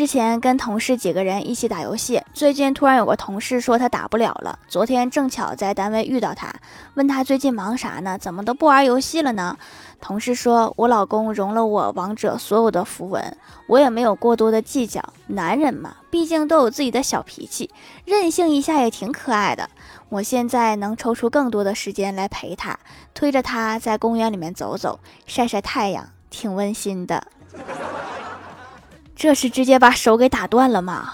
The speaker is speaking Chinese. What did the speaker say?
之前跟同事几个人一起打游戏，最近突然有个同事说他打不了了。昨天正巧在单位遇到他，问他最近忙啥呢？怎么都不玩游戏了呢？同事说：“我老公融了我王者所有的符文，我也没有过多的计较。男人嘛，毕竟都有自己的小脾气，任性一下也挺可爱的。我现在能抽出更多的时间来陪他，推着他在公园里面走走，晒晒太阳，挺温馨的。”这是直接把手给打断了吗？